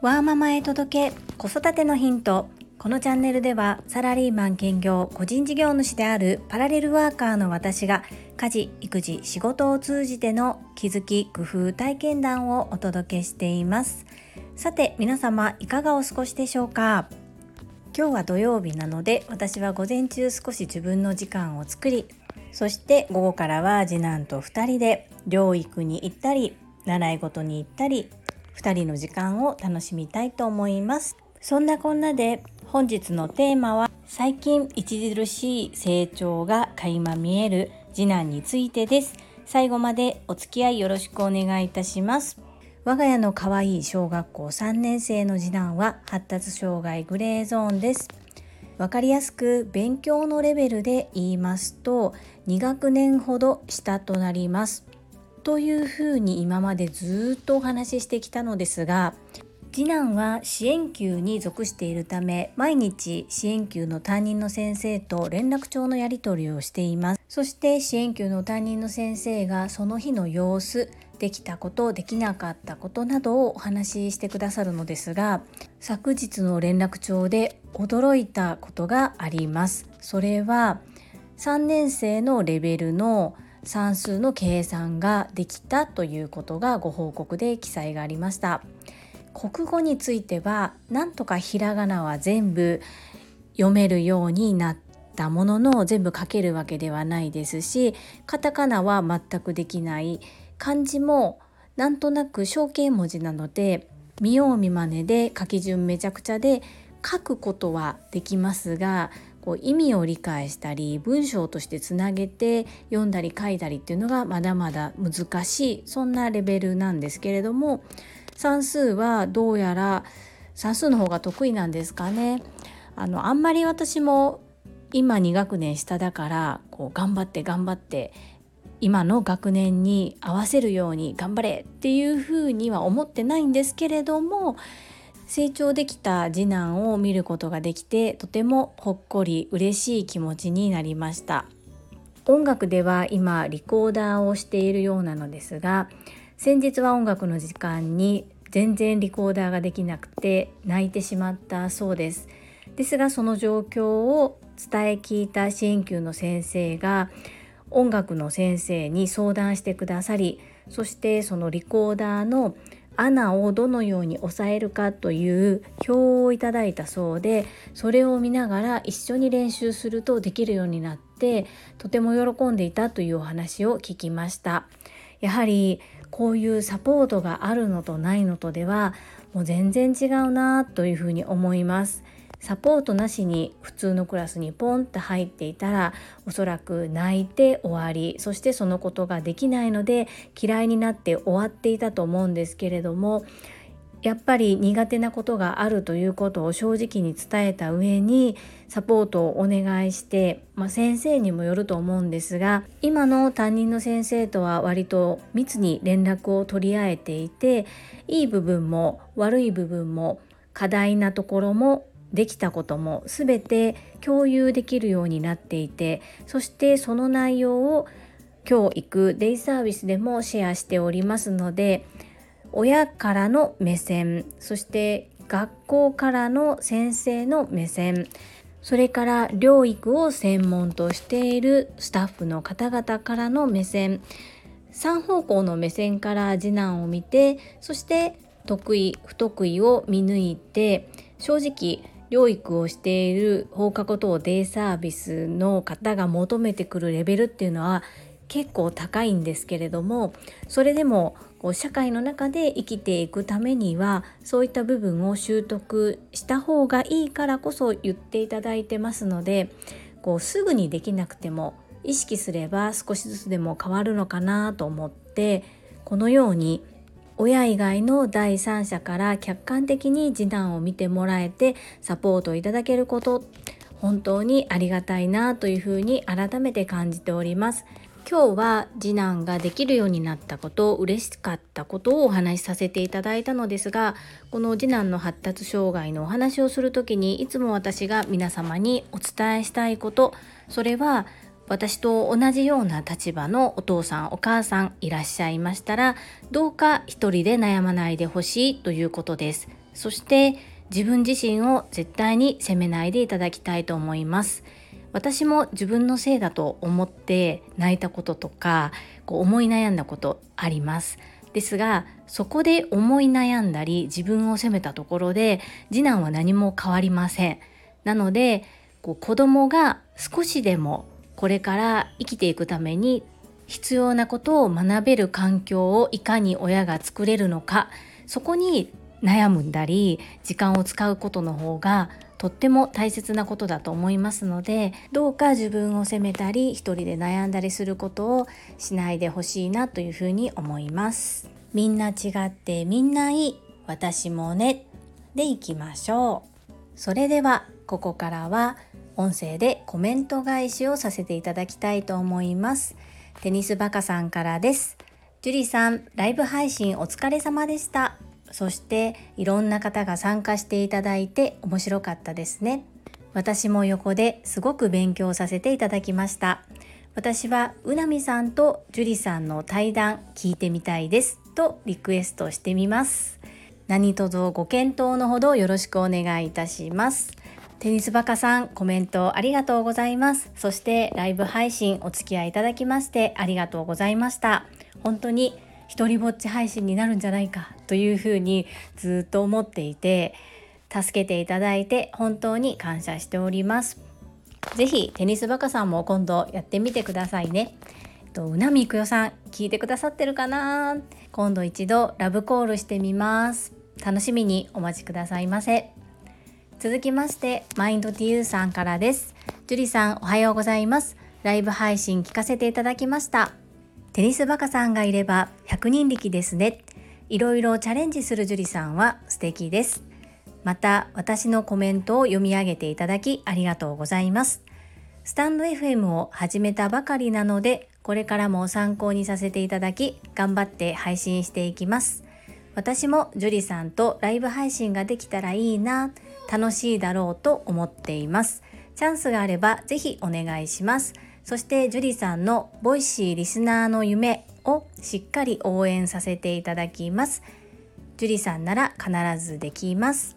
ワーママへ届け子育てのヒント。このチャンネルではサラリーマン兼業個人事業主であるパラレルワーカーの私が家事育児仕事を通じての気づき工夫体験談をお届けしています。さて皆様いかがお過ごしでしょうか？今日は土曜日なので私は午前中少し自分の時間を作りそして午後からは次男と2人で療育に行ったり習い事に行ったり2人の時間を楽しみたいと思います。そんなこんなで本日のテーマは最近著しい成長が垣間見える次男についてです。最後までお付き合いよろしくお願いいたします。我が家の可愛い小学校3年生の次男は発達障害グレーゾーンです。わかりやすく勉強のレベルで言いますと2学年ほど下となります。というふうに今までずっとお話ししてきたのですが次男は支援級に属しているため毎日支援級の担任の先生と連絡帳のやり取りをしています。そして支援級の担任の先生がその日の様子できたことできなかったことなどをお話ししてくださるのですが昨日の連絡帳で驚いたことがあります。それは3年生のレベルの算数の計算ができたということがご報告で記載がありました。国語についてはなんとかひらがなは全部読めるようになったものの全部書けるわけではないですしカタカナは全くできない漢字もなんとなく象形文字なので見よう見まねで書き順めちゃくちゃで書くことはできますがこう意味を理解したり文章としてつなげて読んだり書いたりっていうのがまだまだ難しいそんなレベルなんですけれども算数はどうやら算数の方が得意なんですかね。あのあんまり私も今2学年下だからこう頑張って頑張って今の学年に合わせるように頑張れっていうふうには思ってないんですけれども成長できた次男を見ることができてとてもほっこり嬉しい気持ちになりました。音楽では今リコーダーをしているようなのですが先日は音楽の時間に全然リコーダーができなくて泣いてしまったそうです。ですがその状況を伝え聞いた支援級の先生が音楽の先生に相談してくださりそしてそのリコーダーの穴をどのように抑えるかという表をいただいたそうでそれを見ながら一緒に練習するとできるようになってとても喜んでいたというお話を聞きました。やはりこういうサポートがあるのとないのとではもう全然違うなというふうに思います。サポートなしに普通のクラスにポンって入っていたらおそらく泣いて終わりそしてそのことができないので嫌いになって終わっていたと思うんですけれどもやっぱり苦手なことがあるということを正直に伝えた上にサポートをお願いして、まあ、先生にもよると思うんですが今の担任の先生とは割と密に連絡を取り合えていていい部分も悪い部分も課題なところもできたことも全て共有できるようになっていてそしてその内容を教育デイサービスでもシェアしておりますので親からの目線そして学校からの先生の目線それから療育を専門としているスタッフの方々からの目線3方向の目線から次男を見てそして得意不得意を見抜いて正直療育をしている放課後等デイサービスの方が求めてくるレベルっていうのは結構高いんですけれどもそれでもこう社会の中で生きていくためにはそういった部分を習得した方がいいからこそ言っていただいてますのでこうすぐにできなくても意識すれば少しずつでも変わるのかなと思ってこのように親以外の第三者から客観的に次男を見てもらえてサポートいただけること本当にありがたいなというふうに改めて感じております。今日は次男ができるようになったこと嬉しかったことをお話しさせていただいたのですがこの次男の発達障害のお話をする時にいつも私が皆様にお伝えしたいことそれは私と同じような立場のお父さんお母さんいらっしゃいましたらどうか一人で悩まないでほしいということです。そして自分自身を絶対に責めないでいただきたいと思います。私も自分のせいだと思って泣いたこととかこう思い悩んだことあります。ですがそこで思い悩んだり自分を責めたところで次男は何も変わりません。なのでこう子供が少しでもこれから生きていくために必要なことを学べる環境をいかに親が作れるのかそこに悩むんだり時間を使うことの方がとっても大切なことだと思いますのでどうか自分を責めたり一人で悩んだりすることをしないでほしいなというふうに思います。みんな違ってみんないい私もね。でいきましょう。それではここからは音声でコメント返しをさせていただきたいと思います。テニスバカさんからです。ジュリさん、ライブ配信お疲れ様でした。そしていろんな方が参加していただいて面白かったですね。私も横ですごく勉強させていただきました。私はうなみさんとジュリさんの対談聞いてみたいですとリクエストしてみます。何卒ご検討のほどよろしくお願いいたします。テニスバカさんコメントありがとうございます。そしてライブ配信お付き合いいただきましてありがとうございました。本当に一人ぼっち配信になるんじゃないかというふうにずっと思っていて助けていただいて本当に感謝しております。ぜひテニスバカさんも今度やってみてくださいね。とうなみくよさん聞いてくださってるかな？今度一度ラブコールしてみます。楽しみにお待ちくださいませ。続きましてマインド TU さんからです。ジュリさんおはようございます。ライブ配信聞かせていただきました。テニスバカさんがいれば100人力ですね。いろいろチャレンジするジュリさんは素敵です。また私のコメントを読み上げていただきありがとうございます。スタンド FM を始めたばかりなのでこれからも参考にさせていただき頑張って配信していきます。私もジュリさんとライブ配信ができたらいいな。楽しいだろうと思っています。チャンスがあればぜひお願いします。そしてジュリさんのボイシーリスナーの夢をしっかり応援させていただきます。ジュリさんなら必ずできます。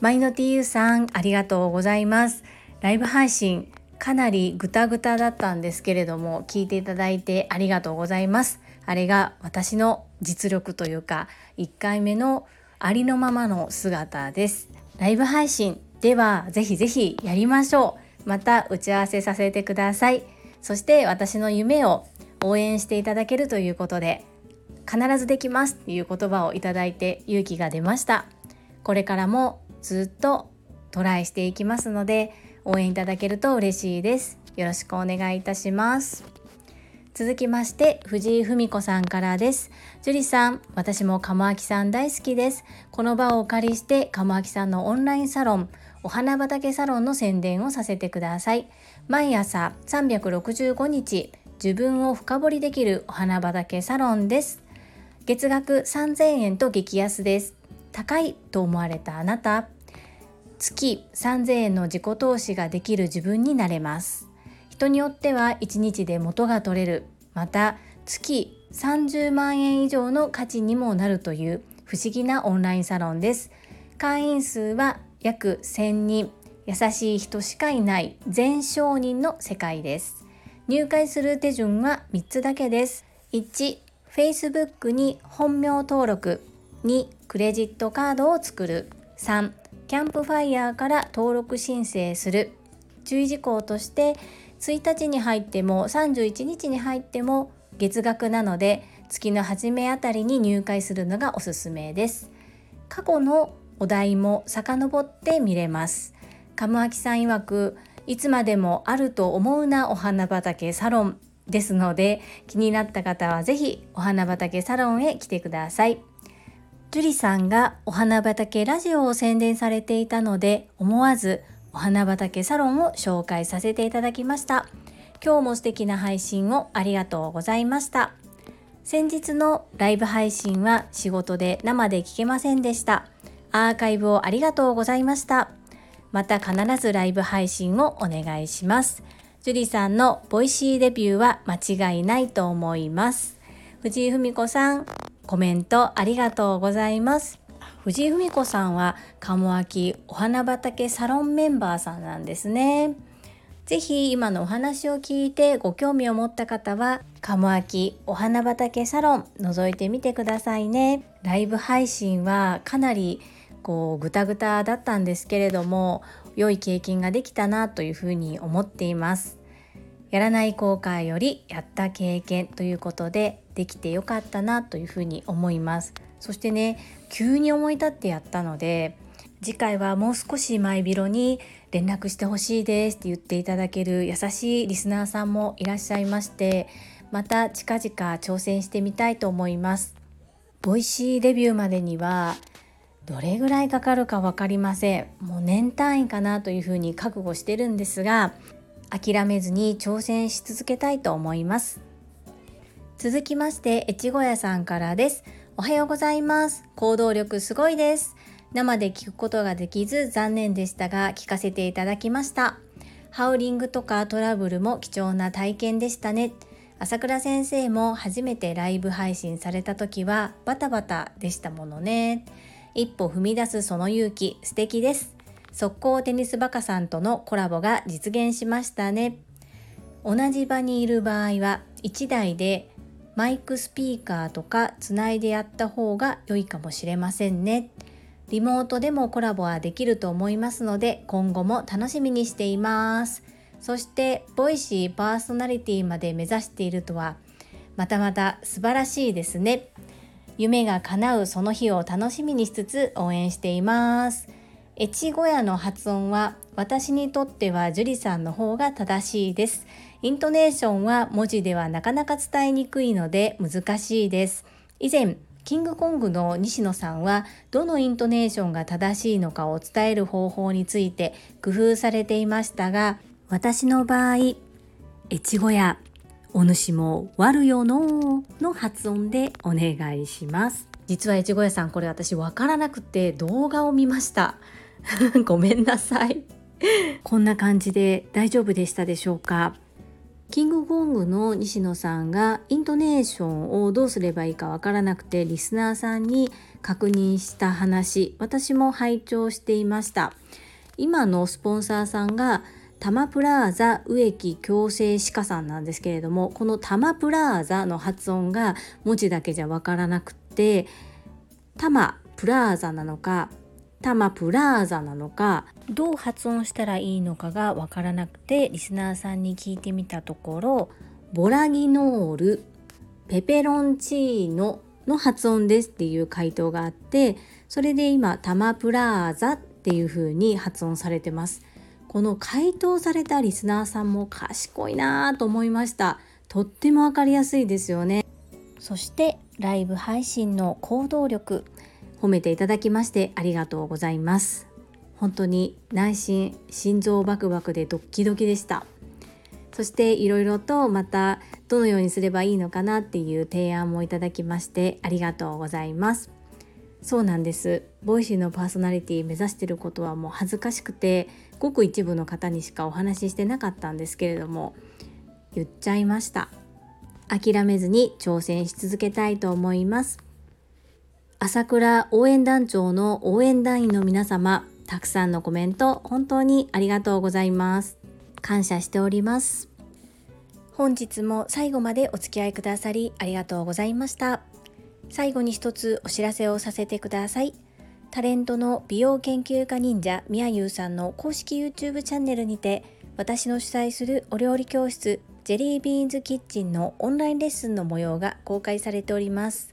マイノティーユさんありがとうございます。ライブ配信かなりグダグダだったんですけれども聞いていただいてありがとうございます。あれが私の実力というか1回目のありのままの姿です。ライブ配信ではぜひぜひやりましょう。また打ち合わせさせてください。そして私の夢を応援していただけるということで必ずできますっていう言葉をいただいて勇気が出ました。これからもずっとトライしていきますので応援いただけると嬉しいです。よろしくお願いいたします。続きまして藤井文子さんからです。樹里さん私も鴨明さん大好きです。この場をお借りして鴨明さんのオンラインサロンお花畑サロンの宣伝をさせてください。毎朝365日自分を深掘りできるお花畑サロンです。月額3000円と激安です。高いと思われたあなた。月3000円の自己投資ができる自分になれます。人によっては1日で元が取れる。また月30万円以上の価値にもなるという不思議なオンラインサロンです。会員数は約1000人。優しい人しかいない。全承認の世界です。入会する手順は3つだけです。1 Facebook に本名登録。2クレジットカードを作る。3キャンプファイヤーから登録申請する。注意事項として1日に入っても31日に入っても月額なので月の初めあたりに入会するのがおすすめです。過去のお題も遡って見れます。鴨明さん曰くいつまでもあると思うなお花畑サロンですので気になった方は是非お花畑サロンへ来てください。樹里さんがお花畑ラジオを宣伝されていたので思わずお花畑サロンを紹介させていただきました。今日も素敵な配信をありがとうございました。先日のライブ配信は仕事で生で聞けませんでした。アーカイブをありがとうございました。また必ずライブ配信をお願いします。ジュリさんのボイシーデビューは間違いないと思います。藤井文子さんコメントありがとうございます。藤井文子さんは鴨脇お花畑サロンメンバーさんなんですね。ぜひ今のお話を聞いてご興味を持った方は鴨秋お花畑サロン覗いてみてくださいね。ライブ配信はかなりこうグタグタだったんですけれども良い経験ができたなというふうに思っています。やらない後悔よりやった経験ということでできてよかったなというふうに思います。そしてね急に思い立ってやったので次回はもう少し前広に連絡してほしいですって言っていただける優しいリスナーさんもいらっしゃいましてまた近々挑戦してみたいと思います。ボイシーデビューまでにはどれぐらいかかるか分かりません。もう年単位かなというふうに覚悟してるんですが諦めずに挑戦し続けたいと思います。続きまして越後屋さんからです。おはようございます。行動力すごいです。生で聞くことができず残念でしたが聞かせていただきました。ハウリングとかトラブルも貴重な体験でしたね。朝倉先生も初めてライブ配信された時はバタバタでしたものね。一歩踏み出すその勇気素敵です。速攻テニスバカさんとのコラボが実現しましたね。同じ場にいる場合は1台でマイクスピーカーとかつないでやった方が良いかもしれませんね。リモートでもコラボはできると思いますので今後も楽しみにしています。そしてボイシーパーソナリティまで目指しているとはまたまた素晴らしいですね。夢が叶うその日を楽しみにしつつ応援しています。越後屋の発音は私にとっては樹里さんの方が正しいです。イントネーションは文字ではなかなか伝えにくいので難しいです。以前キングコングの西野さんはどのイントネーションが正しいのかを伝える方法について工夫されていましたが私の場合越後屋お主も悪よのの発音でお願いします。実は越後屋さんこれ私わからなくて動画を見ました。ごめんなさい。こんな感じで大丈夫でしたでしょうか？キングコングの西野さんがイントネーションをどうすればいいかわからなくてリスナーさんに確認した話私も拝聴していました。今のスポンサーさんがタマプラーザ植木矯正歯科さんなんですけれどもこのタマプラーザの発音が文字だけじゃわからなくてタマプラーザなのかタマプラーザなのかどう発音したらいいのかがわからなくてリスナーさんに聞いてみたところボラギノールペペロンチーノの発音ですっていう回答があってそれで今タマプラーザっていう風に発音されてます。この回答されたリスナーさんも賢いなと思いました。とってもわかりやすいですよね。そしてライブ配信の行動力。褒めていただきましてありがとうございます。本当に内心心臓バクバクでドッキドキでした。そしていろいろとまたどのようにすればいいのかなっていう提案もいただきましてありがとうございます。そうなんです。ボイシーのパーソナリティ目指してることはもう恥ずかしくてごく一部の方にしかお話ししてなかったんですけれども言っちゃいました。諦めずに挑戦し続けたいと思います。朝倉応援団長の応援団員の皆様、たくさんのコメント本当にありがとうございます。感謝しております。本日も最後までお付き合いくださりありがとうございました。最後に一つお知らせをさせてください。タレントの美容研究家忍者みやゆうさんの公式 YouTube チャンネルにて私の主催するお料理教室ジェリービーンズキッチンのオンラインレッスンの模様が公開されております。